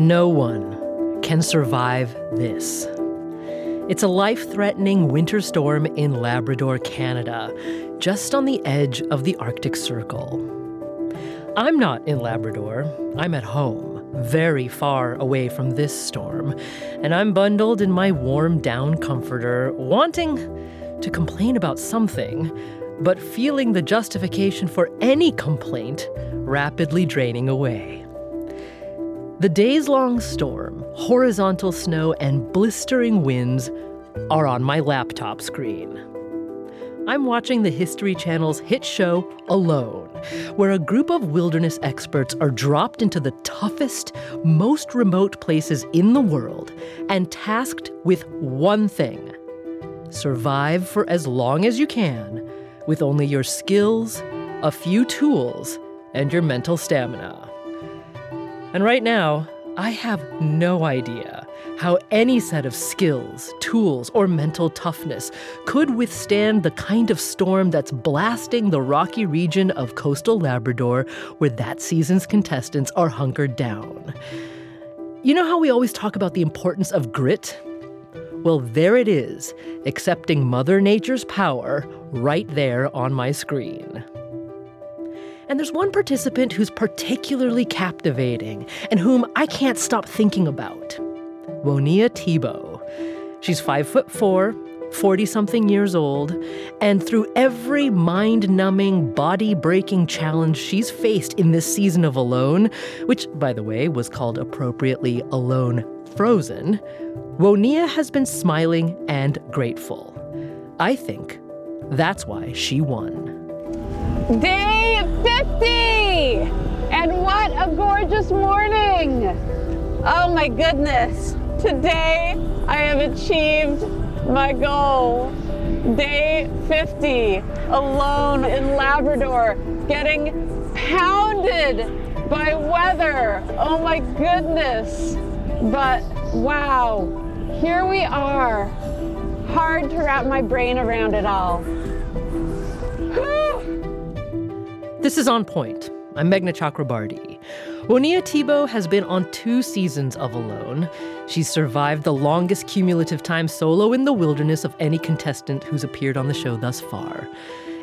No one can survive this. It's a life threatening winter storm in Labrador, Canada, just on the edge of the Arctic Circle. I'm not in Labrador, I'm at home, very far away from this storm, and I'm bundled in my warm down comforter, wanting to complain about something, but feeling the justification for any complaint rapidly draining away. The days long storm, horizontal snow, and blistering winds are on my laptop screen. I'm watching the History Channel's hit show Alone, where a group of wilderness experts are dropped into the toughest, most remote places in the world and tasked with one thing survive for as long as you can with only your skills, a few tools, and your mental stamina. And right now, I have no idea how any set of skills, tools, or mental toughness could withstand the kind of storm that's blasting the rocky region of coastal Labrador where that season's contestants are hunkered down. You know how we always talk about the importance of grit? Well, there it is, accepting Mother Nature's power right there on my screen. And there's one participant who's particularly captivating and whom I can't stop thinking about. Woniya Thibeault. She's five foot four, 40 something years old, and through every mind numbing, body breaking challenge she's faced in this season of Alone, which, by the way, was called appropriately Alone Frozen, Woniya has been smiling and grateful. I think that's why she won. Day 50! And what a gorgeous morning! Oh my goodness! Today I have achieved my goal. Day 50, alone in Labrador, getting pounded by weather. Oh my goodness. But wow, here we are. Hard to wrap my brain around it all. This is On Point. I'm Meghna Chakrabarti. Woniya Thibeault has been on two seasons of Alone. She's survived the longest cumulative time solo in the wilderness of any contestant who's appeared on the show thus far.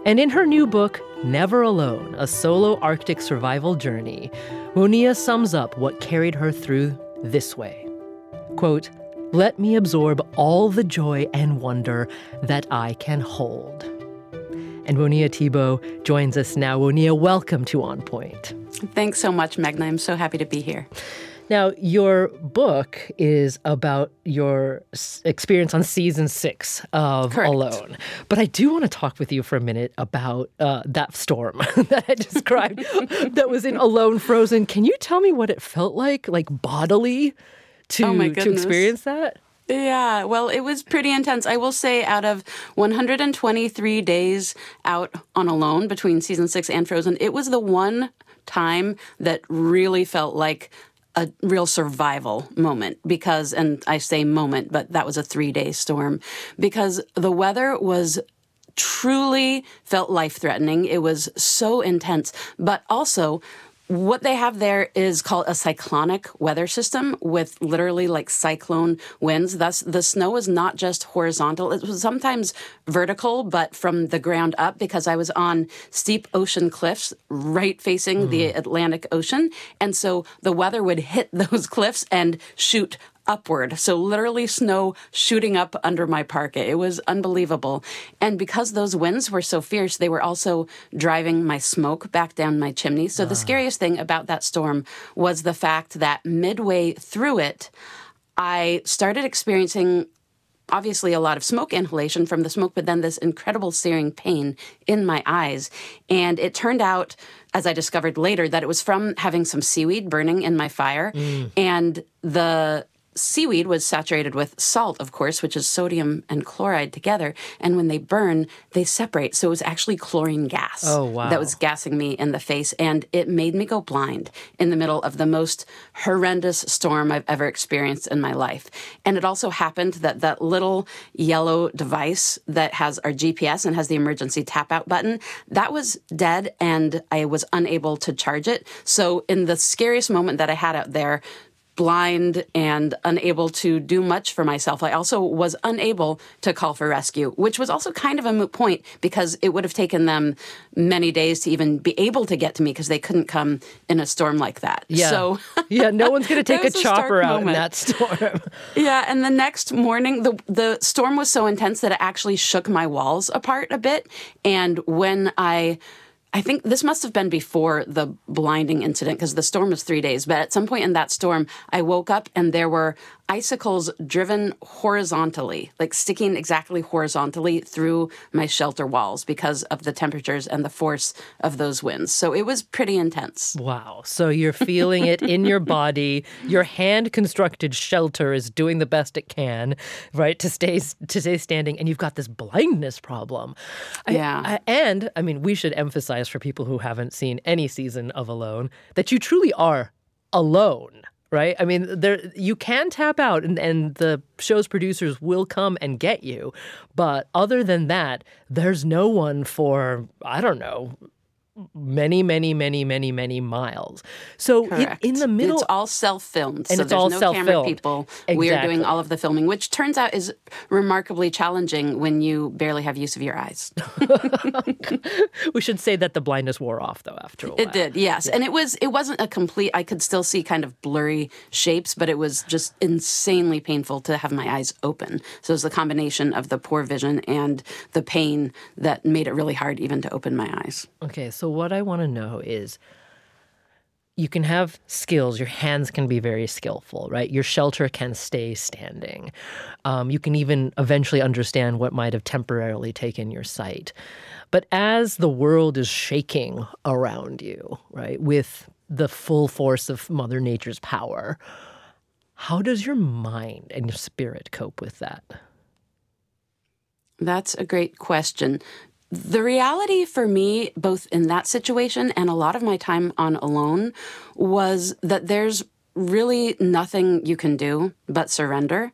And in her new book, Never Alone A Solo Arctic Survival Journey, Woniya sums up what carried her through this way Quote, Let me absorb all the joy and wonder that I can hold. And Woniya Thibeault joins us now. Woniya, welcome to On Point. Thanks so much, Meghna. I'm so happy to be here. Now, your book is about your experience on season six of Correct. Alone. But I do want to talk with you for a minute about uh, that storm that I described that was in Alone Frozen. Can you tell me what it felt like, like bodily, to, Oh to experience that? Yeah, well, it was pretty intense. I will say, out of 123 days out on Alone between season six and Frozen, it was the one time that really felt like a real survival moment because, and I say moment, but that was a three day storm because the weather was truly felt life threatening. It was so intense, but also what they have there is called a cyclonic weather system with literally like cyclone winds. Thus, the snow is not just horizontal, it was sometimes vertical, but from the ground up because I was on steep ocean cliffs right facing the mm-hmm. Atlantic Ocean. And so the weather would hit those cliffs and shoot upward. So literally snow shooting up under my parka. It was unbelievable. And because those winds were so fierce, they were also driving my smoke back down my chimney. So the ah. scariest thing about that storm was the fact that midway through it, I started experiencing obviously a lot of smoke inhalation from the smoke, but then this incredible searing pain in my eyes. And it turned out, as I discovered later, that it was from having some seaweed burning in my fire. Mm. And the seaweed was saturated with salt, of course, which is sodium and chloride together. And when they burn, they separate. So it was actually chlorine gas Oh, wow. that was gassing me in the face. And it made me go blind in the middle of the most horrendous storm I've ever experienced in my life. And it also happened that that little yellow device that has our GPS and has the emergency tap out button, that was dead and I was unable to charge it. So in the scariest moment that I had out there, blind and unable to do much for myself. I also was unable to call for rescue, which was also kind of a moot point because it would have taken them many days to even be able to get to me because they couldn't come in a storm like that. Yeah. So yeah, no one's going to take a was a chopper out in that storm. Yeah, and the next morning, the the storm was so intense that it actually shook my walls apart a bit. And when I, I think this must have been before the blinding incident because the storm was three days. But at some point in that storm, I woke up and there were icicles driven horizontally, like sticking exactly horizontally through my shelter walls because of the temperatures and the force of those winds. So it was pretty intense. Wow. So you're feeling it in your body. Your hand constructed shelter is doing the best it can, right, to stay to stay standing and you've got this blindness problem. I- Yeah. I- and I mean, we should emphasize for people who haven't seen any season of Alone that you truly are alone. Right? I mean, there you can tap out and, and the show's producers will come and get you. But other than that, there's no one for, I don't know, many, many, many, many, many miles. So in, in the middle, it's all self-filmed, And so it's there's all no self-filmed. camera people. We are doing all of the filming, which turns out is remarkably challenging when you barely have use of your eyes. we should say that the blindness wore off though after a while. It did, yes, and it was it wasn't a complete. I could still see kind of blurry shapes, but it was just insanely painful to have my eyes open. So it was the combination of the poor vision and the pain that made it really hard even to open my eyes. Okay, so what I want to know is you can have skills, your hands can be very skillful, right? Your shelter can stay standing. Um, you can even eventually understand what might have temporarily taken your sight. But as the world is shaking around you, right, with the full force of Mother Nature's power, how does your mind and your spirit cope with that? That's a great question. The reality for me, both in that situation and a lot of my time on alone, was that there's really nothing you can do but surrender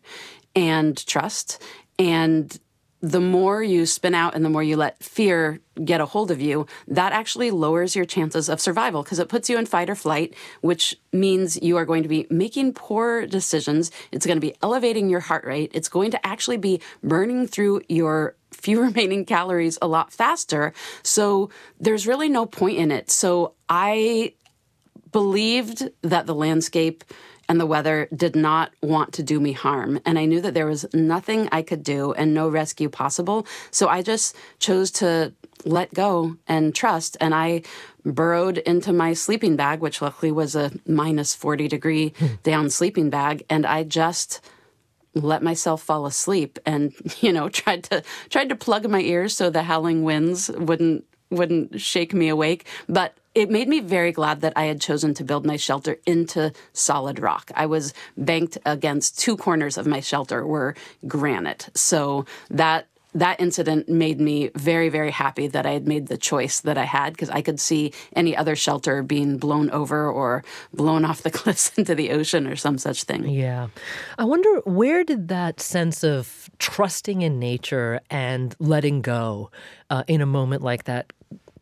and trust. And the more you spin out and the more you let fear get a hold of you, that actually lowers your chances of survival because it puts you in fight or flight, which means you are going to be making poor decisions. It's going to be elevating your heart rate. It's going to actually be burning through your few remaining calories a lot faster. So there's really no point in it. So I believed that the landscape and the weather did not want to do me harm. And I knew that there was nothing I could do and no rescue possible. So I just chose to let go and trust. And I burrowed into my sleeping bag, which luckily was a minus 40 degree hmm. down sleeping bag. And I just let myself fall asleep and you know tried to tried to plug my ears so the howling winds wouldn't wouldn't shake me awake but it made me very glad that I had chosen to build my shelter into solid rock. I was banked against two corners of my shelter were granite. So that that incident made me very very happy that I had made the choice that I had because I could see any other shelter being blown over or blown off the cliffs into the ocean or some such thing. Yeah. I wonder where did that sense of trusting in nature and letting go uh, in a moment like that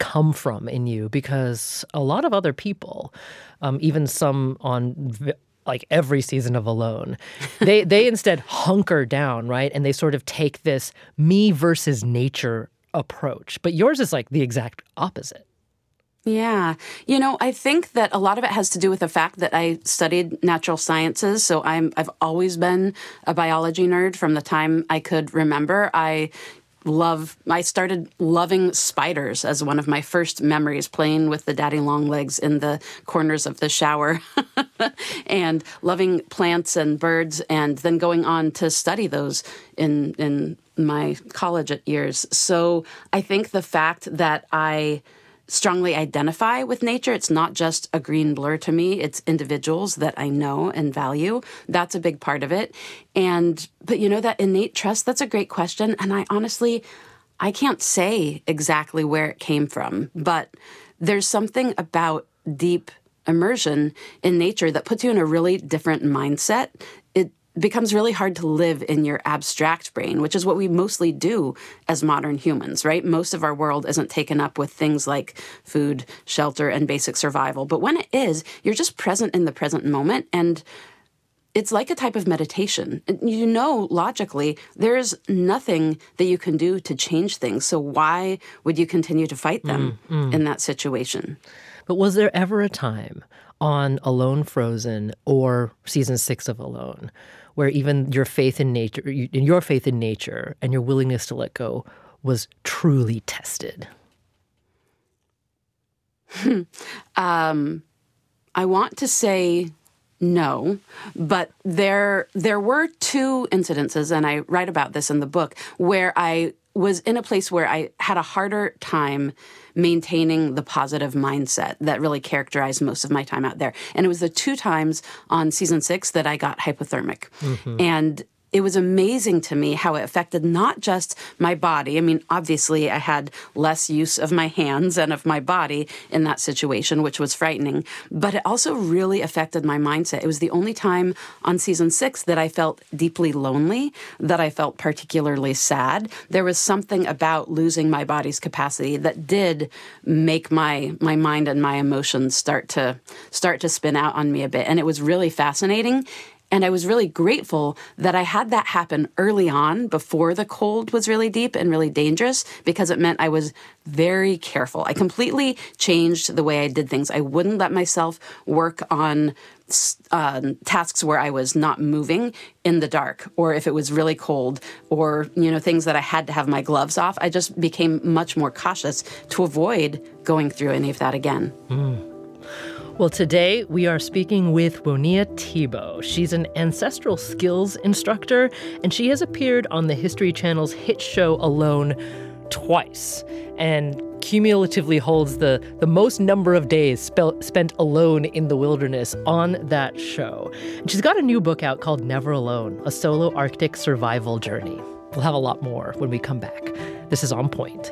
come from in you? Because a lot of other people, um, even some on v- like every season of Alone, they they instead hunker down, right? And they sort of take this me versus nature approach. But yours is like the exact opposite. Yeah. You know, I think that a lot of it has to do with the fact that I studied natural sciences. So I'm I've always been a biology nerd from the time I could remember. I love I started loving spiders as one of my first memories playing with the daddy long legs in the corners of the shower and loving plants and birds and then going on to study those in in my college years. So I think the fact that I strongly identify with nature. It's not just a green blur to me, it's individuals that I know and value. That's a big part of it. And, but you know, that innate trust, that's a great question. And I honestly, I can't say exactly where it came from, but there's something about deep immersion in nature that puts you in a really different mindset. Becomes really hard to live in your abstract brain, which is what we mostly do as modern humans, right? Most of our world isn't taken up with things like food, shelter, and basic survival. But when it is, you're just present in the present moment. And it's like a type of meditation. You know, logically, there's nothing that you can do to change things. So why would you continue to fight them mm, mm. in that situation? But was there ever a time on Alone Frozen or season six of Alone where even your faith in nature, in your faith in nature and your willingness to let go was truly tested? um, I want to say no, but there there were two incidences, and I write about this in the book, where I was in a place where I had a harder time maintaining the positive mindset that really characterized most of my time out there. And it was the two times on season six that I got hypothermic. Mm-hmm. And it was amazing to me how it affected not just my body. I mean, obviously, I had less use of my hands and of my body in that situation, which was frightening, but it also really affected my mindset. It was the only time on season six that I felt deeply lonely, that I felt particularly sad. There was something about losing my body's capacity that did make my my mind and my emotions start to start to spin out on me a bit. And it was really fascinating and I was really grateful that I had that happen early on before the cold was really deep and really dangerous because it meant I was very careful. I completely changed the way I did things. I wouldn't let myself work on uh, tasks where I was not moving in the dark, or if it was really cold, or you know things that I had to have my gloves off. I just became much more cautious to avoid going through any of that again. Mm. Well, today we are speaking with Woniya Thibeault. She's an ancestral skills instructor, and she has appeared on the History Channel's hit show Alone twice, and cumulatively holds the, the most number of days spe- spent alone in the wilderness on that show. And she's got a new book out called Never Alone A Solo Arctic Survival Journey. We'll have a lot more when we come back. This is On Point.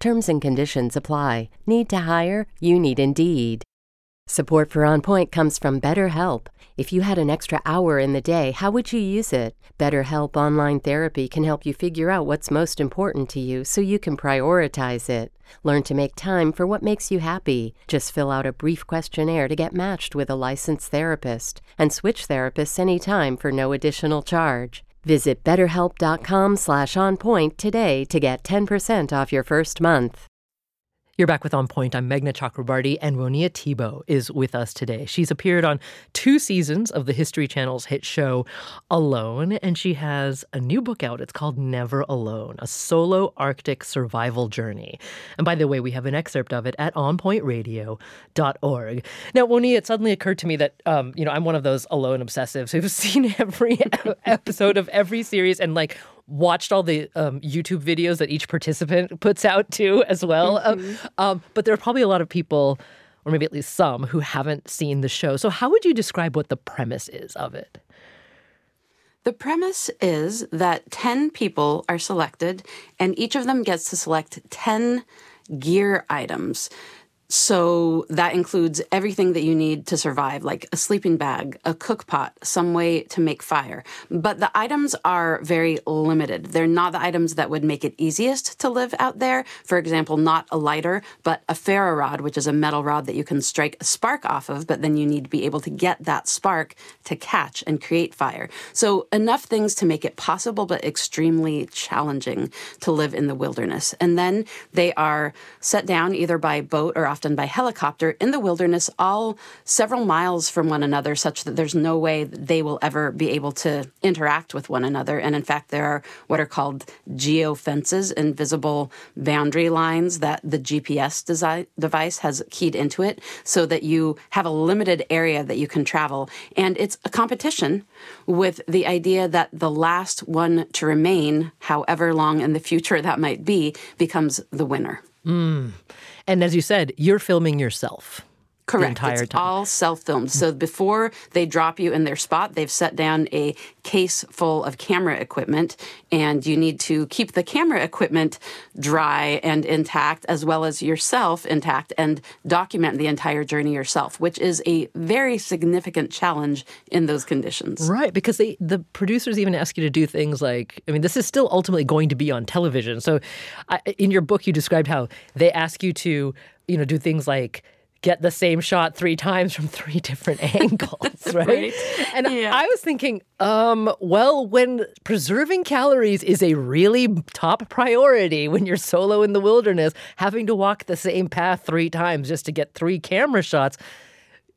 Terms and conditions apply. Need to hire? You need Indeed. Support for On Point comes from BetterHelp. If you had an extra hour in the day, how would you use it? BetterHelp Online Therapy can help you figure out what's most important to you so you can prioritize it. Learn to make time for what makes you happy. Just fill out a brief questionnaire to get matched with a licensed therapist and switch therapists anytime for no additional charge. Visit betterhelp.com slash onpoint today to get 10% off your first month. You're back with On Point. I'm Meghna Chakrabarti, and Woniya Thibeault is with us today. She's appeared on two seasons of the History Channel's hit show Alone, and she has a new book out. It's called Never Alone, a solo Arctic survival journey. And by the way, we have an excerpt of it at onpointradio.org. Now, Woniya, it suddenly occurred to me that, um, you know, I'm one of those alone obsessives who've seen every episode of every series and, like, watched all the um, YouTube videos that each participant puts out too, as well. Um, mm-hmm. Um, but there are probably a lot of people, or maybe at least some, who haven't seen the show. So, how would you describe what the premise is of it? The premise is that 10 people are selected, and each of them gets to select 10 gear items. So that includes everything that you need to survive, like a sleeping bag, a cook pot, some way to make fire. But the items are very limited. They're not the items that would make it easiest to live out there. For example, not a lighter, but a ferro rod, which is a metal rod that you can strike a spark off of, but then you need to be able to get that spark to catch and create fire. So enough things to make it possible, but extremely challenging to live in the wilderness. And then they are set down either by boat or off often by helicopter in the wilderness, all several miles from one another, such that there's no way they will ever be able to interact with one another. And in fact, there are what are called geofences, invisible boundary lines that the GPS device has keyed into it so that you have a limited area that you can travel. And it's a competition with the idea that the last one to remain, however long in the future that might be, becomes the winner. Hmm. And as you said, you're filming yourself. Correct. The entire it's time. all self-filmed. So before they drop you in their spot, they've set down a case full of camera equipment, and you need to keep the camera equipment dry and intact, as well as yourself intact, and document the entire journey yourself, which is a very significant challenge in those conditions. Right, because they the producers even ask you to do things like I mean, this is still ultimately going to be on television. So, I, in your book, you described how they ask you to you know do things like get the same shot three times from three different angles, right? Right. And Yeah. I was thinking, um, well, when preserving calories is a really top priority when you're solo in the wilderness, having to walk the same path three times just to get three camera shots,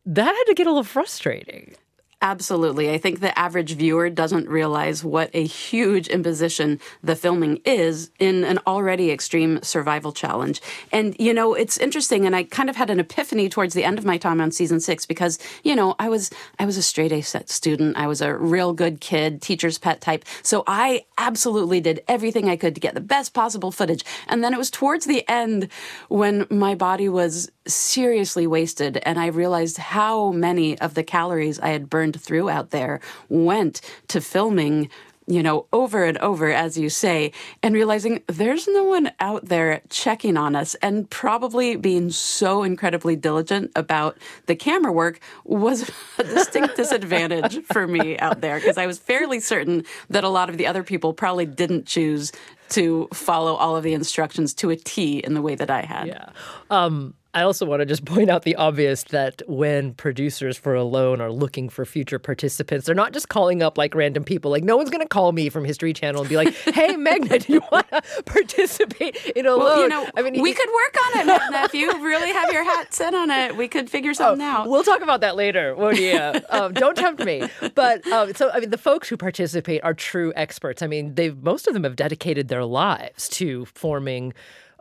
that had to get a little frustrating. Absolutely. I think the average viewer doesn't realize what a huge imposition the filming is in an already extreme survival challenge. And, you know, it's interesting. And I kind of had an epiphany towards the end of my time on season six because, you know, I was, I was a straight A set student. I was a real good kid, teacher's pet type. So I absolutely did everything I could to get the best possible footage. And then it was towards the end when my body was seriously wasted and I realized how many of the calories I had burned through out there went to filming you know, over and over, as you say, and realizing there's no one out there checking on us and probably being so incredibly diligent about the camera work was a distinct disadvantage for me out there because I was fairly certain that a lot of the other people probably didn't choose to follow all of the instructions to a T in the way that I had. Yeah. Um, I also want to just point out the obvious that when producers for Alone are looking for future participants, they're not just calling up like random people. Like, no one's going to call me from History Channel and be like, hey, Meghna, do you want to participate in Alone? Well, you know, I mean, we you- could work on it, Meghna. if you really have your hat set on it, we could figure something out. We'll talk about that later. Won't you? um, don't tempt me. But um, so I mean, the folks who participate are true experts. I mean, they've most of them have dedicated their lives to forming.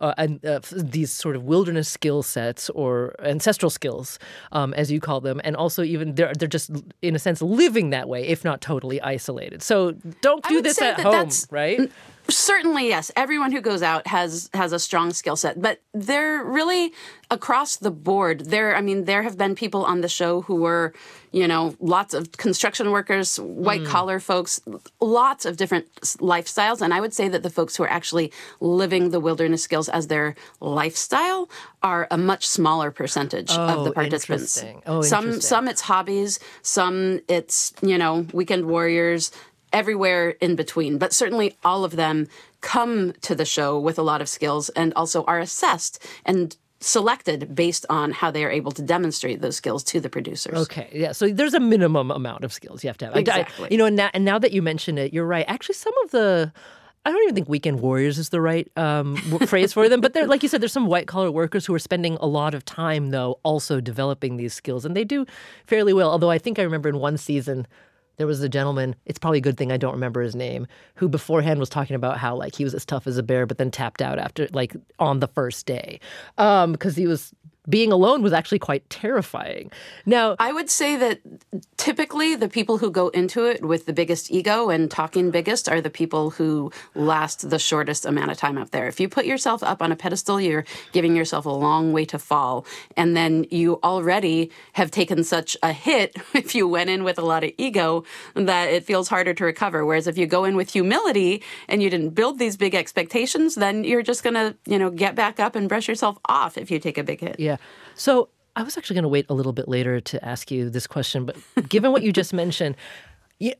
Uh, and uh, these sort of wilderness skill sets or ancestral skills, um, as you call them, and also even they're they're just in a sense living that way, if not totally isolated. So don't do this at that home, right? Certainly, yes. Everyone who goes out has has a strong skill set, but they're really across the board. There, I mean, there have been people on the show who were, you know, lots of construction workers, white mm. collar folks, lots of different lifestyles, and I would say that the folks who are actually living the wilderness skills as their lifestyle are a much smaller percentage of Oh, the participants. interesting. Oh, some some it's hobbies, some it's you know weekend warriors everywhere in between. But certainly all of them come to the show with a lot of skills and also are assessed and selected based on how they are able to demonstrate those skills to the producers. Okay, yeah. So there's a minimum amount of skills you have to have. I- I- Exactly. you know, and now, and now that you mention it, you're right. Actually, some of the I don't even think weekend warriors is the right um, phrase for them, but they're, like you said, there's some white collar workers who are spending a lot of time though also developing these skills, and they do fairly well. Although I think I remember in one season there was a gentleman. It's probably a good thing I don't remember his name, who beforehand was talking about how like he was as tough as a bear, but then tapped out after like on the first day Um, because he was being alone was actually quite terrifying. Now, I would say that typically the people who go into it with the biggest ego and talking biggest are the people who last the shortest amount of time up there. If you put yourself up on a pedestal, you're giving yourself a long way to fall. And then you already have taken such a hit if you went in with a lot of ego that it feels harder to recover. Whereas if you go in with humility and you didn't build these big expectations, then you're just going to, you know, get back up and brush yourself off if you take a big hit. Yeah. So I was actually going to wait a little bit later to ask you this question, but given what you just mentioned,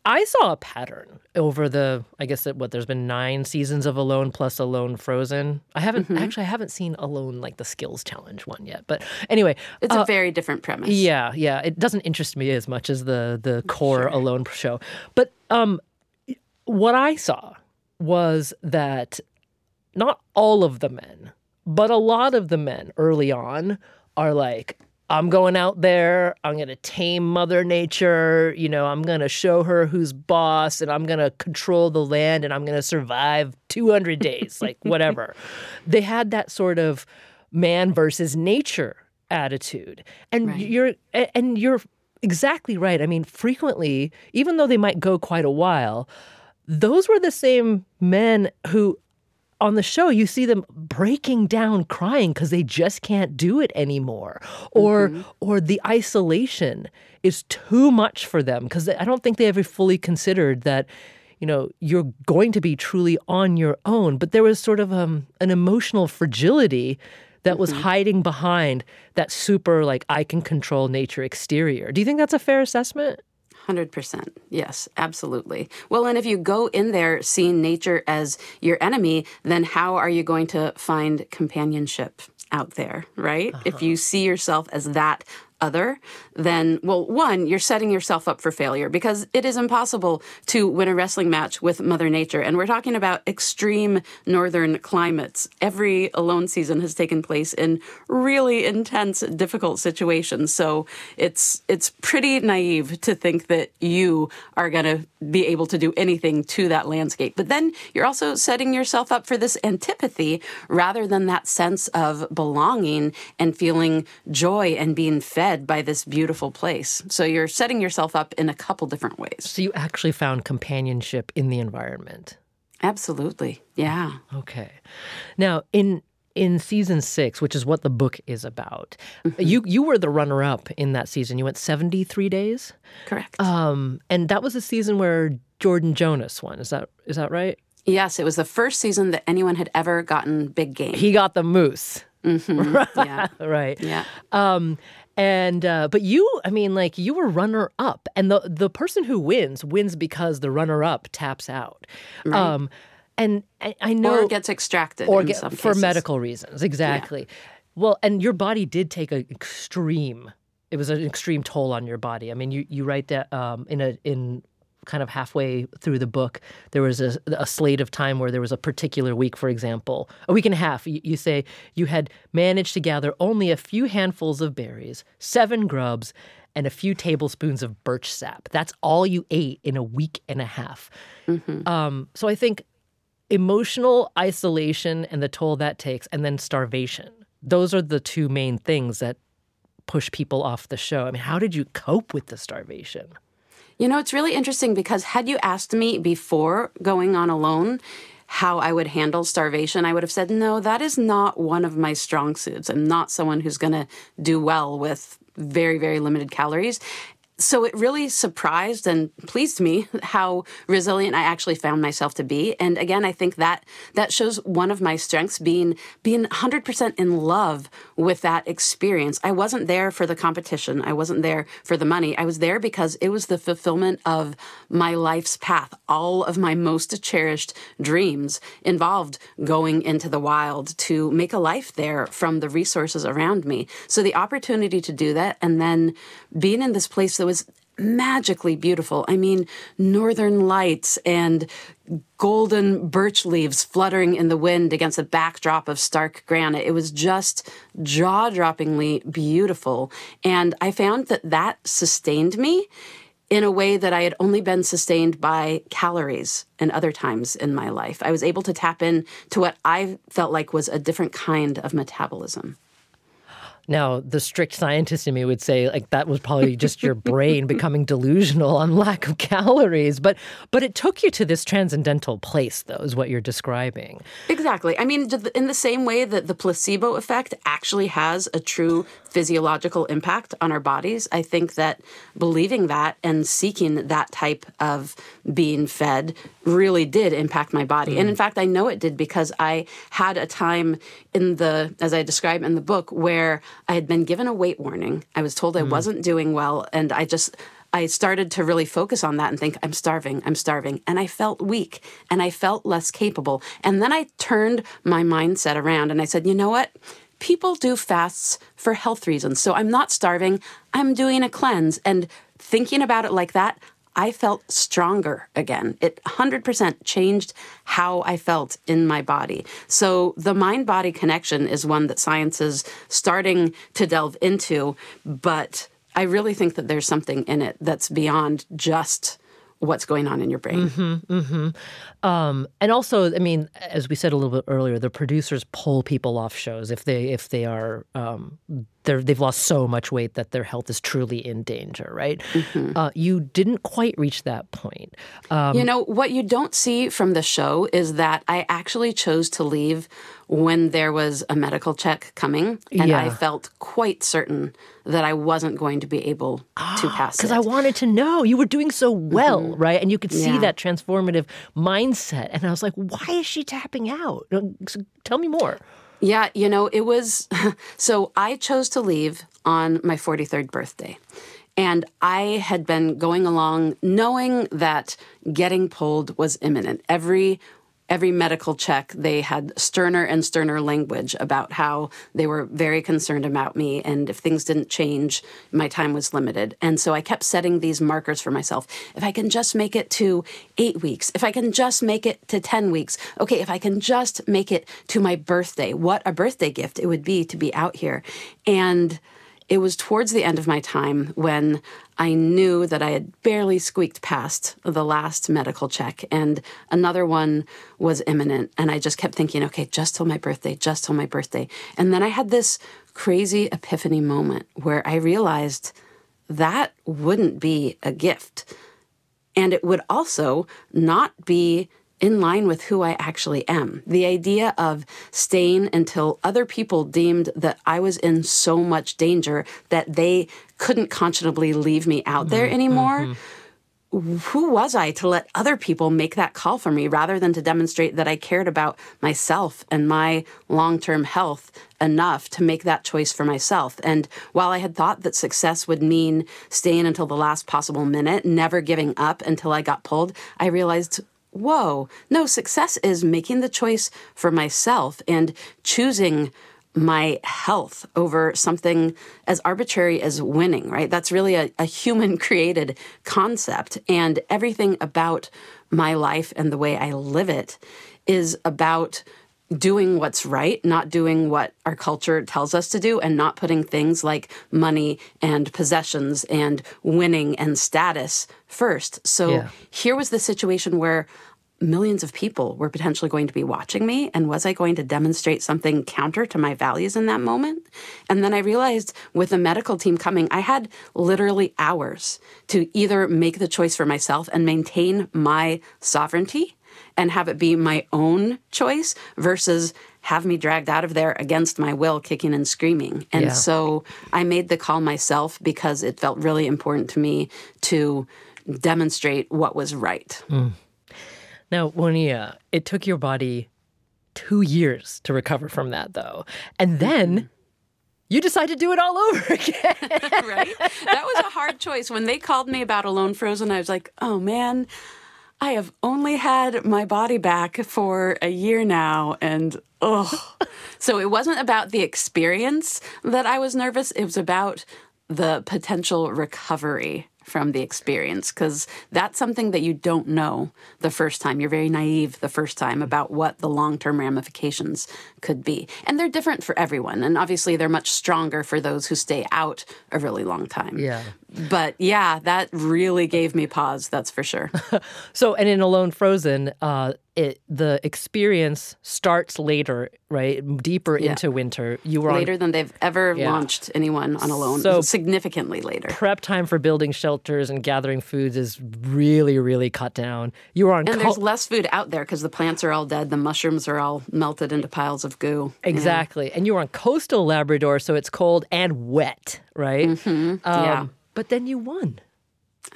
I saw a pattern over the, I guess that what there's been nine seasons of Alone plus Alone Frozen. I haven't actually I haven't seen Alone like the skills challenge one yet, but anyway, It's a very different premise. yeah, yeah, it doesn't interest me as much as the the core Alone show. But um, what I saw was that not all of the men, but a lot of the men early on are like, I'm going out there, I'm going to tame Mother Nature, you know, I'm going to show her who's boss and I'm going to control the land and I'm going to survive 200 days, like whatever. They had that sort of man versus nature attitude. And Right. you're and you're exactly right. I mean, frequently, even though they might go quite a while, those were the same men who on the show you see them breaking down crying because they just can't do it anymore. Or or the isolation is too much for them because i don't think they ever fully considered that you know you're going to be truly on your own. But there was sort of um, an emotional fragility that was hiding behind that super like i can control nature exterior. Do you think that's a fair assessment 100%. Yes, absolutely. Well, and if you go in there seeing nature as your enemy, then how are you going to find companionship out there, right? If uh-huh. you see yourself as that other, then, well, one, you're setting yourself up for failure because it is impossible to win a wrestling match with Mother Nature. And we're talking about extreme northern climates. Every alone season has taken place in really intense, difficult situations. So it's it's pretty naive to think that you are going to be able to do anything to that landscape. But then you're also setting yourself up for this antipathy rather than that sense of belonging and feeling joy and being fed by this beautiful place. So you're setting yourself up in a couple different ways. so you actually found companionship in the environment Absolutely. Yeah. Okay. Now in in season six, which is what the book is about, you you were the runner up in that season. You went seventy three days, Correct. um, and that was a season where Jordan Jonas won. Is that is that right? yes, it was the first season that anyone had ever gotten big game. He got the moose, yeah. right? Yeah. Um, and uh, but you, I mean, like you were runner up, and the the person who wins wins because the runner up taps out. Um, and I, I know Or gets extracted or get, for medical reasons exactly. Well and your body did take an extreme it was an extreme toll on your body. I mean you, you write that um, in a in kind of halfway through the book there was a, a slate of time where there was a particular week for example a week and a half you, you say you had managed to gather only a few handfuls of berries seven grubs and a few tablespoons of birch sap that's all you ate in a week and a half um, so i think emotional isolation and the toll that takes, and then starvation. Those are the two main things that push people off the show. I mean, how did you cope with the starvation? You know, it's really interesting because had you asked me before going on alone how I would handle starvation, I would have said, no, that is not one of my strong suits. I'm not someone who's going to do well with very, very limited calories. So it really surprised and pleased me how resilient I actually found myself to be. And again, I think that that shows one of my strengths being being 100% in love with that experience. I wasn't there for the competition. I wasn't there for the money. I was there because it was the fulfillment of my life's path. All of my most cherished dreams involved going into the wild to make a life there from the resources around me. So the opportunity to do that and then being in this place that was magically beautiful. I mean, northern lights and golden birch leaves fluttering in the wind against a backdrop of stark granite. It was just jaw droppingly beautiful. And I found that that sustained me in a way that I had only been sustained by calories and other times in my life. I was able to tap in to what I felt like was a different kind of metabolism. Now, the strict scientist in me would say like that was probably just your brain becoming delusional on lack of calories, but but it took you to this transcendental place though is what you're describing. Exactly. I mean, in the same way that the placebo effect actually has a true physiological impact on our bodies, I think that believing that and seeking that type of being fed really did impact my body. And in mm. fact, I know it did because I had a time in the, as I describe in the book, where I had been given a weight warning. I was told I hmm. wasn't doing well, and I just, I started to really focus on that and think, I'm starving, I'm starving. And I felt weak and I felt less capable. And then I turned my mindset around and I said, you know what? People do fasts for health reasons. So I'm not starving, I'm doing a cleanse. And thinking about it like that, I felt stronger again. It 100% changed how I felt in my body. So the mind body connection is one that science is starting to delve into, but I really think that there's something in it that's beyond just what's going on in your brain. Mm-hmm, mm-hmm. Um, and also, I mean, as we said a little bit earlier, the producers pull people off shows if they if they are um, they're, they've lost so much weight that their health is truly in danger, right? Mm-hmm. Uh, you didn't quite reach that point. Um, you know, what you don't see from the show is that I actually chose to leave when there was a medical check coming, and yeah. I felt quite certain that I wasn't going to be able to ah, pass Because I wanted to know. You were doing so well, mm-hmm. right? And you could see yeah. that transformative mindset. And I was like, why is she tapping out? Tell me more. Yeah, you know, it was so I chose to leave on my 43rd birthday. And I had been going along knowing that getting pulled was imminent. Every every medical check, they had sterner and sterner language about how they were very concerned about me. And if things didn't change, my time was limited. And so I kept setting these markers for myself. If I can just make it to eight weeks, if I can just make it to 10 weeks, okay, if I can just make it to my birthday, what a birthday gift it would be to be out here. And it was towards the end of my time when I knew that I had barely squeaked past the last medical check and another one was imminent. And I just kept thinking, okay, just till my birthday, just till my birthday. And then I had this crazy epiphany moment where I realized that wouldn't be a gift. And it would also not be in line with who I actually am. The idea of staying until other people deemed that I was in so much danger that they couldn't conscionably leave me out there mm-hmm. anymore. Mm-hmm. Who was I to let other people make that call for me rather than to demonstrate that I cared about myself and my long term health enough to make that choice for myself? And while I had thought that success would mean staying until the last possible minute, never giving up until I got pulled, I realized whoa, no, success is making the choice for myself and choosing my health over something as arbitrary as winning, right? That's really a, a human created concept. And everything about my life and the way I live it is about doing what's right, not doing what our culture tells us to do, and not putting things like money and possessions and winning and status first. So yeah. here was the situation where millions of people were potentially going to be watching me and was I going to demonstrate something counter to my values in that moment? And then I realized with the medical team coming, I had literally hours to either make the choice for myself and maintain my sovereignty and have it be my own choice versus have me dragged out of there against my will, kicking and screaming. And yeah. so I made the call myself because it felt really important to me to demonstrate what was right. Mm. Now, Woniya, it took your body two years to recover from that, though. And then mm-hmm. you decide to do it all over again. right? That was a hard choice. When they called me about Alone Frozen, I was like, oh man, I have only had my body back for a year now. And oh. so it wasn't about the experience that I was nervous, it was about the potential recovery from the experience because that's something that you don't know the first time. You're very naive the first time about what the long term ramifications could be. And they're different for everyone. And obviously, they're much stronger for those who stay out a really long time. Yeah. But yeah, that really gave me pause, that's for sure. so, and in Alone Frozen, uh, it the experience starts later, right? Deeper yeah. into winter. You were later on, than they've ever yeah. launched anyone on Alone. So significantly later. Prep time for building shelters and gathering foods is really, really cut down. You were on, and co- there's less food out there because the plants are all dead. The mushrooms are all melted into piles of goo. Exactly, yeah. and you were on coastal Labrador, so it's cold and wet, right? Mm-hmm. Um, yeah. But then you won.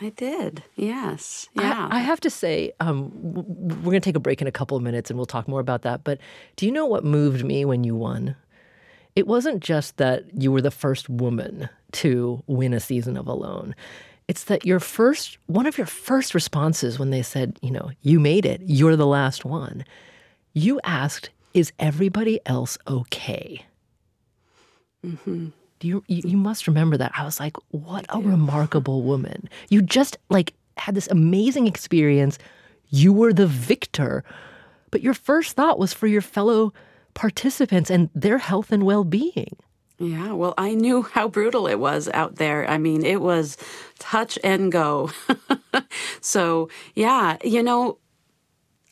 I did. Yes. Yeah. I, I have to say, um, we're going to take a break in a couple of minutes and we'll talk more about that. But do you know what moved me when you won? It wasn't just that you were the first woman to win a season of Alone. It's that your first, one of your first responses when they said, you know, you made it, you're the last one, you asked, is everybody else okay? Mm-hmm you, you, you must remember that. I was like, what a remarkable woman. You just like had this amazing experience. You were the victor, but your first thought was for your fellow participants and their health and well being. Yeah, well, I knew how brutal it was out there. I mean, it was touch and go. so, yeah, you know,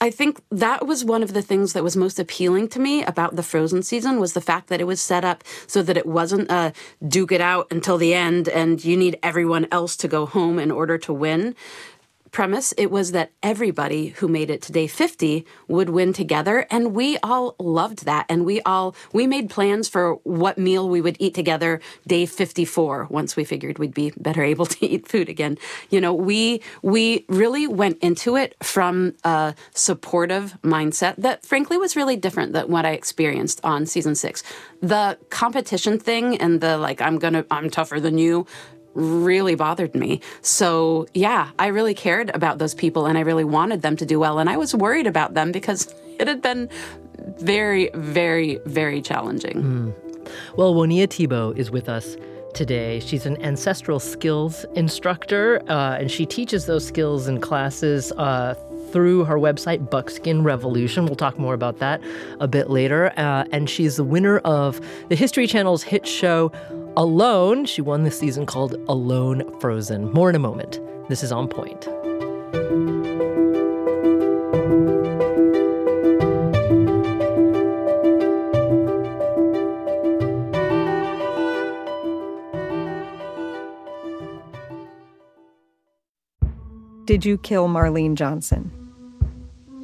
I think that was one of the things that was most appealing to me about the Frozen season was the fact that it was set up so that it wasn't a duke it out until the end and you need everyone else to go home in order to win premise. It was that everybody who made it to day 50 would win together. And we all loved that. And we all, we made plans for what meal we would eat together day 54 once we figured we'd be better able to eat food again. You know, we, we really went into it from a supportive mindset that frankly was really different than what I experienced on season six. The competition thing and the like, I'm gonna, I'm tougher than you really bothered me. So, yeah, I really cared about those people and I really wanted them to do well. And I was worried about them because it had been very, very, very challenging. Mm. Well, Woniya Thibeault is with us today. She's an ancestral skills instructor, uh, and she teaches those skills in classes uh, through her website, Buckskin Revolution. We'll talk more about that a bit later. Uh, and she's the winner of the History Channel's hit show Alone. She won this season called Alone Frozen. More in a moment. This is On Point. Did you kill Marlene Johnson?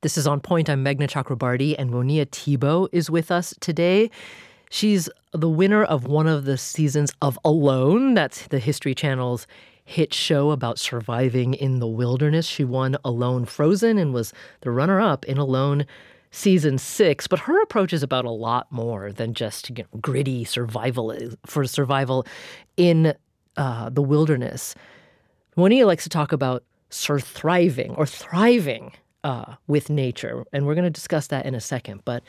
This is On Point. I'm Meghna Chakrabarti, and Woniya Thibeault is with us today. She's the winner of one of the seasons of Alone. That's the History Channel's hit show about surviving in the wilderness. She won Alone Frozen and was the runner up in Alone season six. But her approach is about a lot more than just you know, gritty survival for survival in uh, the wilderness. Monia likes to talk about surthriving or thriving uh, with nature. And we're going to discuss that in a second. But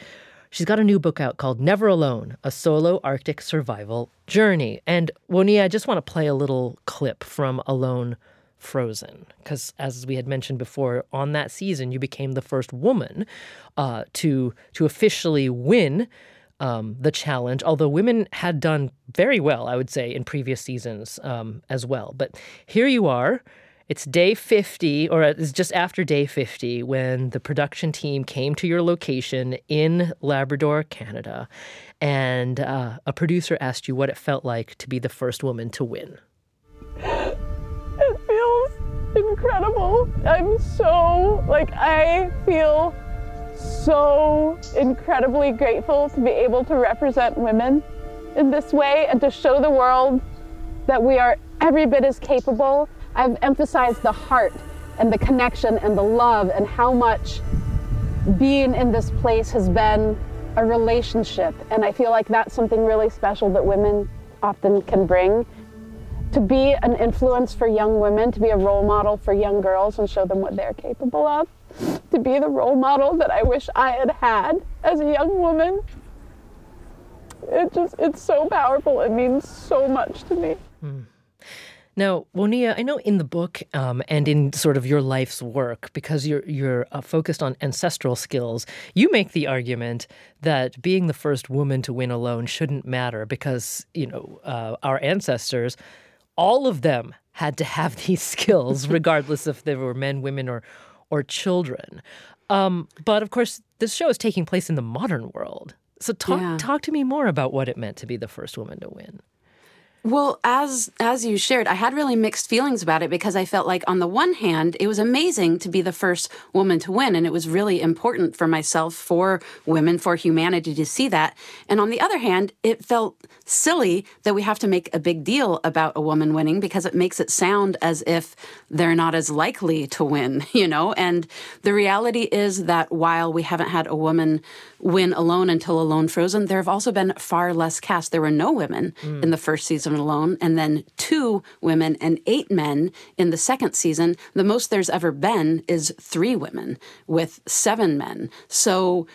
she's got a new book out called Never Alone A Solo Arctic Survival Journey. And Woniya, I just want to play a little clip from Alone Frozen. Because as we had mentioned before, on that season, you became the first woman uh, to, to officially win. Um, the challenge, although women had done very well, I would say, in previous seasons um, as well. But here you are, it's day 50, or it's just after day 50, when the production team came to your location in Labrador, Canada, and uh, a producer asked you what it felt like to be the first woman to win. It feels incredible. I'm so, like, I feel so incredibly grateful to be able to represent women in this way and to show the world that we are every bit as capable I've emphasized the heart and the connection and the love and how much being in this place has been a relationship. And I feel like that's something really special that women often can bring. to be an influence for young women, to be a role model for young girls and show them what they're capable of, to be the role model that I wish I had had as a young woman. It just, it's so powerful. It means so much to me. Hmm. Now, Woniya, I know in the book um, and in sort of your life's work, because you're you're uh, focused on ancestral skills, you make the argument that being the first woman to win alone shouldn't matter because you know uh, our ancestors, all of them had to have these skills, regardless if they were men, women, or or children. Um, but of course, this show is taking place in the modern world. So talk yeah. talk to me more about what it meant to be the first woman to win. Well, as as you shared, I had really mixed feelings about it because I felt like on the one hand, it was amazing to be the first woman to win and it was really important for myself, for women, for humanity to see that. And on the other hand, it felt silly that we have to make a big deal about a woman winning because it makes it sound as if they're not as likely to win, you know? And the reality is that while we haven't had a woman win alone until Alone Frozen, there have also been far less cast. There were no women mm. in the first season alone, and then two women and eight men in the second season. The most there's ever been is three women with seven men. So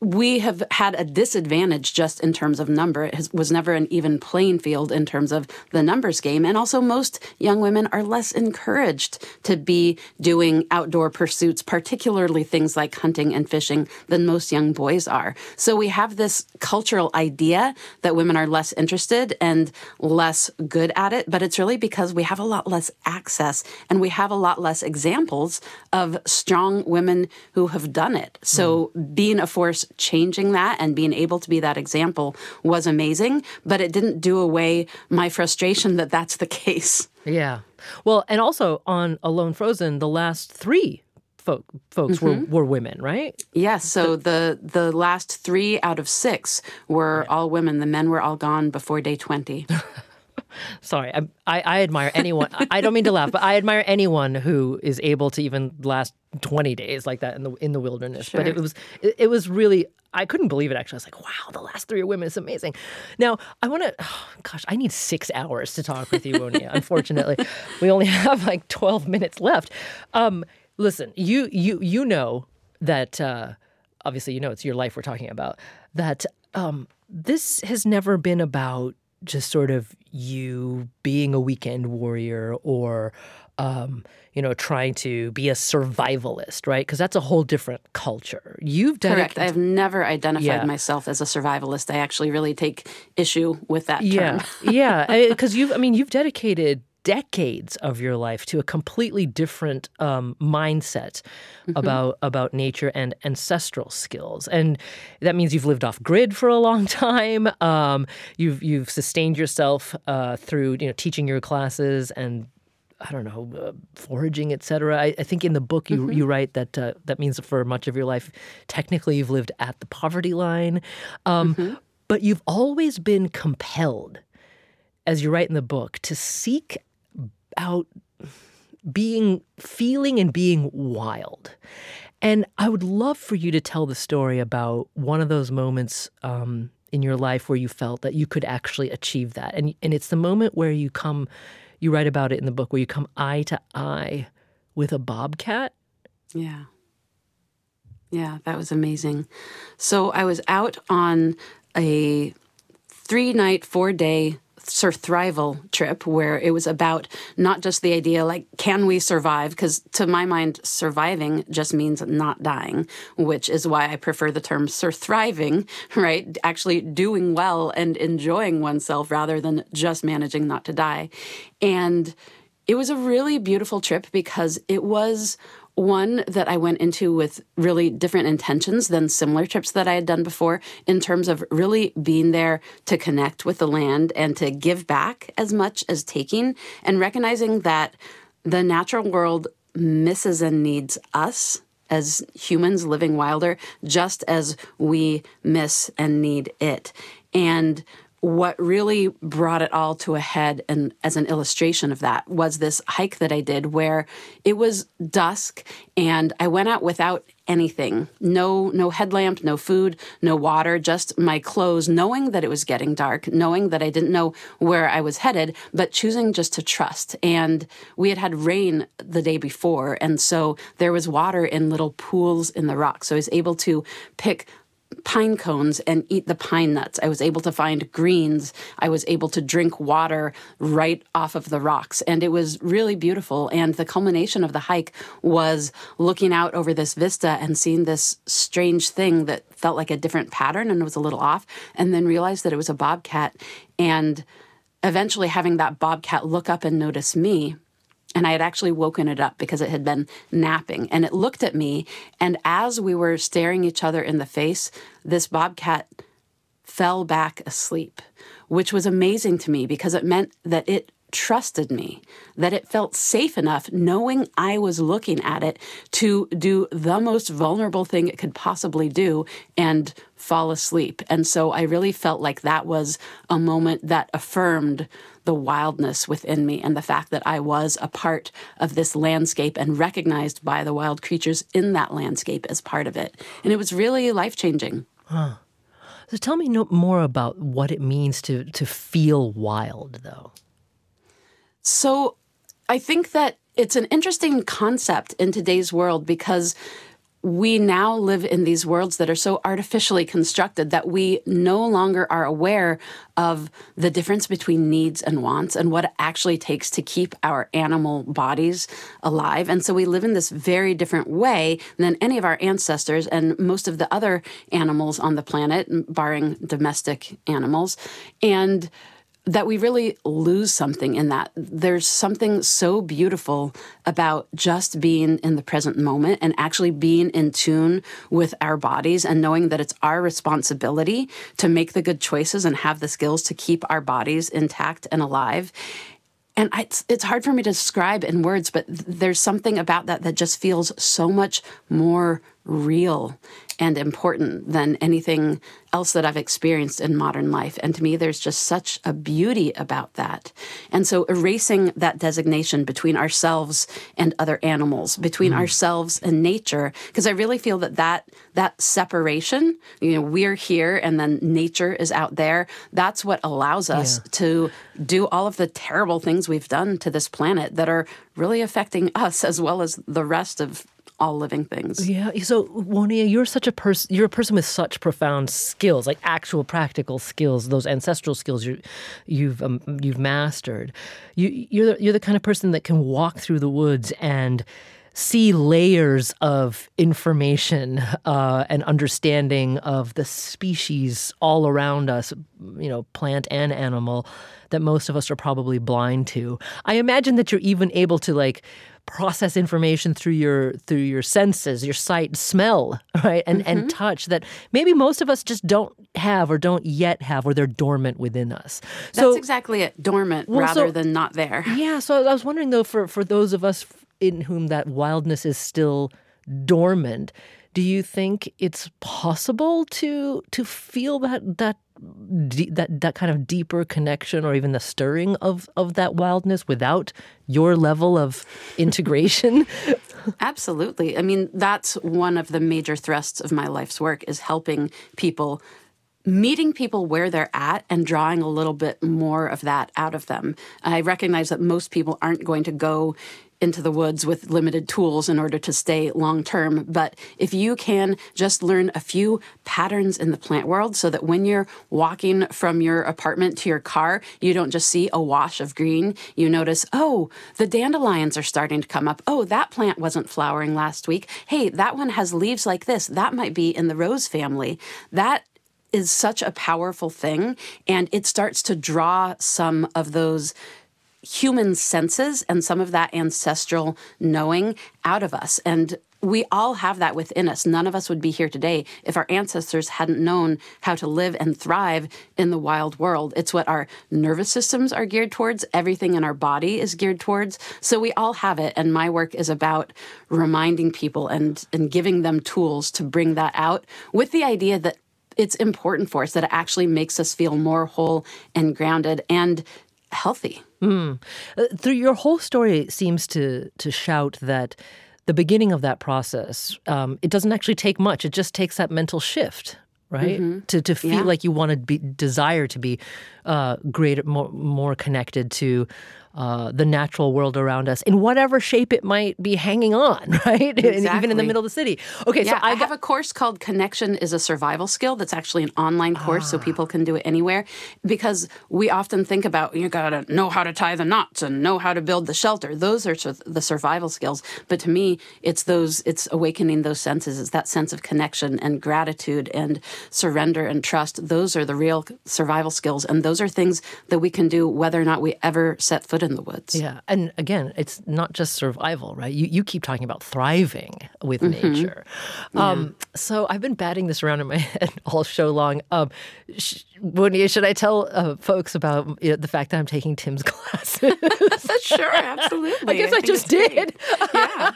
we have had a disadvantage just in terms of number. It has, was never an even playing field in terms of the numbers game. And also, most young women are less encouraged to be doing outdoor pursuits, particularly things like hunting and fishing, than most young boys are. So we have this cultural idea that women are less interested and less good at it. But it's really because we have a lot less access and we have a lot less examples of strong women who have done it. So mm. being a force changing that and being able to be that example was amazing, but it didn't do away my frustration that that's the case. Yeah. Well, and also on Alone Frozen, the last three folk, folks mm-hmm. were, were women, right? Yes. So the, the last three out of six were right. all women. The men were all gone before day 20. Sorry, I, I, I admire anyone. I don't mean to laugh, but I admire anyone who is able to even last twenty days like that in the in the wilderness. Sure. But it was it, it, was really I couldn't believe it. Actually, I was like, wow, the last three are women. It's amazing. Now I want to. Oh, gosh, I need six hours to talk with you, Woniya. Unfortunately, we only have like twelve minutes left. Um, listen, you you you know that. Uh, obviously, you know it's your life we're talking about. That um, this has never been about just sort of you being a weekend warrior or um, you know trying to be a survivalist right? Because that's a whole different culture. You've done correct. I've never identified yeah. myself as a survivalist. I actually really take issue with that term. Yeah. Yeah because you've i mean you've dedicated decades of your life to a completely different um, mindset mm-hmm. about about nature and ancestral skills, and that means you've lived off grid for a long time. Um, you've you've sustained yourself uh, through you know teaching your classes and I don't know, uh, foraging, etc. I, I, think in the book you mm-hmm. you write that uh, that means for much of your life, technically you've lived at the poverty line, um, mm-hmm. but you've always been compelled, as you write in the book, to seek out being, feeling and being wild. And I would love for you to tell the story about one of those moments um, in your life where you felt that you could actually achieve that. And, and it's the moment where you come, you write about it in the book, where you come eye to eye with a bobcat. Yeah. Yeah, that was amazing. So I was out on a three night, four day survival trip where it was about not just the idea like can we survive? Because to my mind surviving just means not dying which is why i prefer the term surthriving right? Actually doing well and enjoying oneself rather than just managing not to die. And it was a really beautiful trip because it was one that I went into with really different intentions than similar trips that I had done before in terms of really being there to connect with the land and to give back as much as taking and recognizing that the natural world misses and needs us as humans living wilder just as we miss and need it. And what really brought it all to a head and as an illustration of that was this hike that I did where it was dusk and I went out without anything. No no headlamp no food no water just my clothes knowing that it was getting dark knowing that I didn't know where I was headed but choosing just to trust. And we had had rain the day before and so there was water in little pools in the rocks so I was able to pick pine cones and eat the pine nuts. I was able to find greens. I was able to drink water right off of the rocks. And it was really beautiful. And the culmination of the hike was looking out over this vista and seeing this strange thing that felt like a different pattern and was a little off, and then realized that it was a bobcat. And eventually having that bobcat look up and notice me and I had actually woken it up because it had been napping. And it looked at me. And as we were staring each other in the face, this bobcat fell back asleep, which was amazing to me because it meant that it trusted me, that it felt safe enough knowing I was looking at it to do the most vulnerable thing it could possibly do and fall asleep. And so I really felt like that was a moment that affirmed the wildness within me and the fact that I was a part of this landscape and recognized by the wild creatures in that landscape as part of it. And it was really life changing. Huh. So tell me no, more about what it means to to feel wild, though. So I think that it's an interesting concept in today's world because we now live in these worlds that are so artificially constructed that we no longer are aware of the difference between needs and wants and what it actually takes to keep our animal bodies alive. And so we live in this very different way than any of our ancestors and most of the other animals on the planet, barring domestic animals. And that we really lose something in that. There's something so beautiful about just being in the present moment and actually being in tune with our bodies and knowing that it's our responsibility to make the good choices and have the skills to keep our bodies intact and alive. And it's, it's hard for me to describe in words, but there's something about that that just feels so much more real and important than anything else that I've experienced in modern life. And to me, there's just such a beauty about that. And so, erasing that designation between ourselves and other animals, between mm. ourselves and nature, because I really feel that, that that separation, you know, we're here and then nature is out there, that's what allows us yeah. to do all of the terrible things we've done to this planet that are really affecting us as well as the rest of all living things. Yeah. So, Woniya, you're such a person. You're a person with such profound skills, like actual practical skills, those ancestral skills you, you've um, you've mastered. You, you're the, you're the kind of person that can walk through the woods and see layers of information uh, and understanding of the species all around us, you know, plant and animal, that most of us are probably blind to. I imagine that you're even able to like process information through your through your senses, your sight, smell, right, and mm-hmm. and touch that maybe most of us just don't have or don't yet have, or they're dormant within us. That's so, exactly it, dormant well, rather so, than not there. Yeah. So I was wondering though, for for those of us in whom that wildness is still dormant, do you think it's possible to to feel that that that that kind of deeper connection or even the stirring of of that wildness without your level of integration absolutely i mean that's one of the major thrusts of my life's work is helping people meeting people where they're at and drawing a little bit more of that out of them. I recognize that most people aren't going to go into the woods with limited tools in order to stay long term. But if you can just learn a few patterns in the plant world so that when you're walking from your apartment to your car, you don't just see a wash of green. You notice, oh, the dandelions are starting to come up. Oh, that plant wasn't flowering last week. Hey, that one has leaves like this. That might be in the rose family. That is such a powerful thing. And it starts to draw some of those human senses and some of that ancestral knowing out of us. And we all have that within us. None of us would be here today if our ancestors hadn't known how to live and thrive in the wild world. It's what our nervous systems are geared towards, everything in our body is geared towards. So we all have it. And my work is about reminding people and, and giving them tools to bring that out with the idea that it's important for us that it actually makes us feel more whole and grounded and healthy. Mm. Uh, through your whole story seems to to shout that the beginning of that process, um, it doesn't actually take much. It just takes that mental shift, right? Mm-hmm. To to feel yeah. like you want to be desire to be uh, greater, more more connected to uh, the natural world around us in whatever shape it might be hanging on, right? Exactly. even in the middle of the city. Okay, yeah, so I, I have a course called Connection is a Survival Skill that's actually an online course ah. so people can do it anywhere because we often think about you got to know how to tie the knots and know how to build the shelter. Those are the survival skills, but to me it's those it's awakening those senses. It's that sense of connection and gratitude and surrender and trust. Those are the real survival skills and those are things that we can do whether or not we ever set foot in in the woods. Yeah. And again, it's not just survival, right? You, you keep talking about thriving with mm-hmm. nature. Yeah. Um, so I've been batting this around in my head all show long. Um, sh- should I tell uh, folks about you know, the fact that I'm taking Tim's classes? sure, absolutely. I guess I, I just did. Yeah.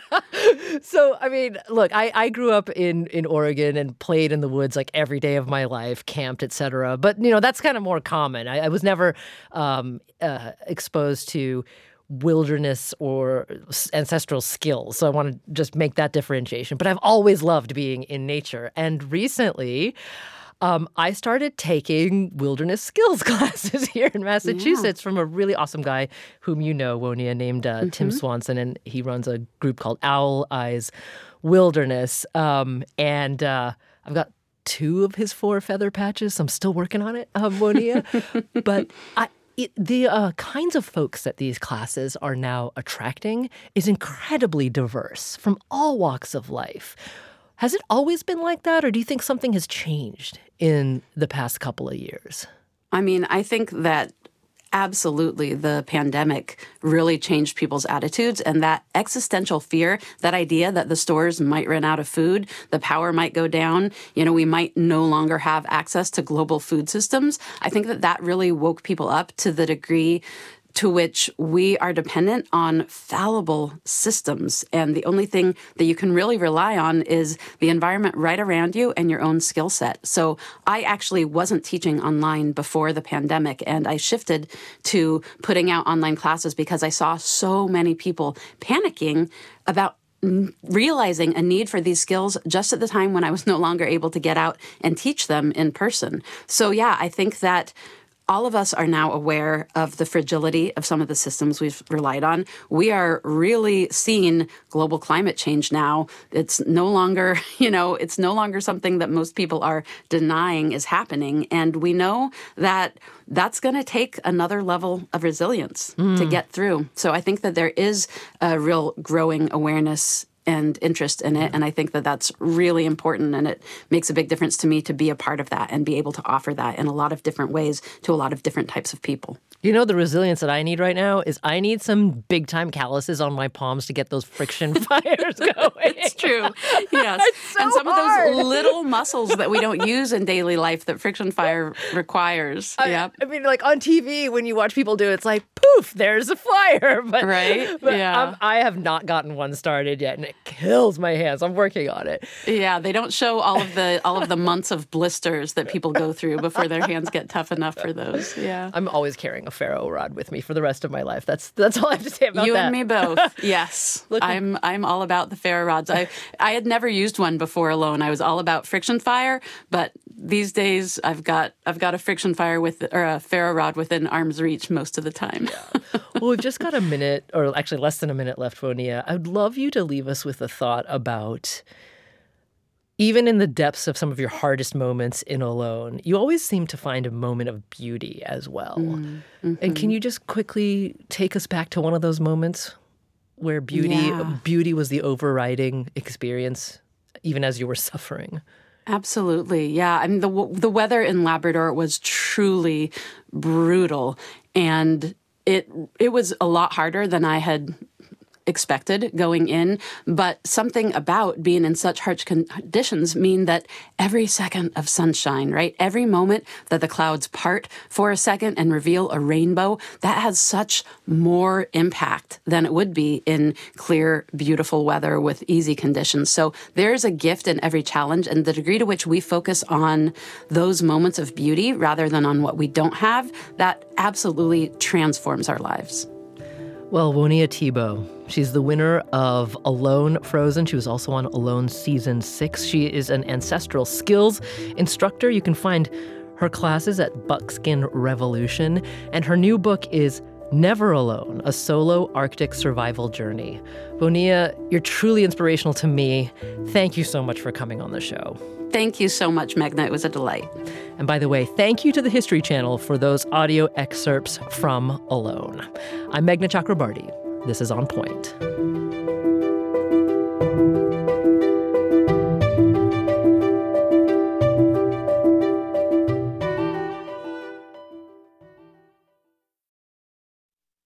So I mean, look, I, I grew up in in Oregon and played in the woods like every day of my life, camped, etc. But you know, that's kind of more common. I, I was never um, uh, exposed to wilderness or ancestral skills. So I want to just make that differentiation. But I've always loved being in nature. And recently, um, I started taking wilderness skills classes here in Massachusetts yeah. from a really awesome guy whom you know, Woniya, named uh, mm-hmm. Tim Swanson. And he runs a group called Owl Eyes Wilderness. Um, and uh, I've got two of his four feather patches. So I'm still working on it, um, Woniya. but I, it, the uh, kinds of folks that these classes are now attracting is incredibly diverse from all walks of life. Has it always been like that, or do you think something has changed in the past couple of years? I mean, I think that absolutely the pandemic really changed people's attitudes and that existential fear that idea that the stores might run out of food the power might go down you know we might no longer have access to global food systems i think that that really woke people up to the degree to which we are dependent on fallible systems. And the only thing that you can really rely on is the environment right around you and your own skill set. So I actually wasn't teaching online before the pandemic, and I shifted to putting out online classes because I saw so many people panicking about realizing a need for these skills just at the time when I was no longer able to get out and teach them in person. So, yeah, I think that all of us are now aware of the fragility of some of the systems we've relied on. We are really seeing global climate change now. It's no longer, you know, it's no longer something that most people are denying is happening. And we know that that's going to take another level of resilience mm. to get through. So I think that there is a real growing awareness and interest in it. And I think that that's really important. And it makes a big difference to me to be a part of that and be able to offer that in a lot of different ways to a lot of different types of people. You know, the resilience that I need right now is I need some big time calluses on my palms to get those friction fires going. it's true. Yes. It's so and some hard. of those little muscles that we don't use in daily life that friction fire requires. I, yeah. I mean, like on TV, when you watch people do it, it's like, poof, there's a fire. But, right. But um, yeah. I'm, I have not gotten one started yet, and it kills my hands. I'm working on it. Yeah. They don't show all of the all of the months of blisters that people go through before their hands get tough enough for those. Yeah. I'm always carrying a ferro rod with me for the rest of my life. That's that's all I have to say about you that. You and me both. yes, I'm I'm all about the ferro rods. I I had never used one before alone. I was all about friction fire, but these days I've got I've got a friction fire with or a ferro rod within arm's reach most of the time. yeah. Well, we've just got a minute, or actually less than a minute left, Woniya. I'd love you to leave us with a thought about even in the depths of some of your hardest moments in Alone, you always seem to find a moment of beauty as well. Mm-hmm. And can you just quickly take us back to one of those moments where beauty yeah. beauty was the overriding experience even as you were suffering? Absolutely. Yeah. I mean the the weather in Labrador was truly brutal and it it was a lot harder than I had expected going in, but something about being in such harsh conditions mean that every second of sunshine, right? Every moment that the clouds part for a second and reveal a rainbow, that has such more impact than it would be in clear, beautiful weather with easy conditions. So there's a gift in every challenge, and the degree to which we focus on those moments of beauty rather than on what we don't have, that absolutely transforms our lives. Well, Woniya Thibeault, she's the winner of Alone Frozen. She was also on Alone season six. She is an ancestral skills instructor. You can find her classes at Buckskin Revolution, and her new book is Never Alone, a solo Arctic survival journey. Woniya, you're truly inspirational to me. Thank you so much for coming on the show. Thank you so much, Meghna. It was a delight. And by the way, thank you to the History Channel for those audio excerpts from Alone. I'm Meghna Chakrabarti. This is On Point.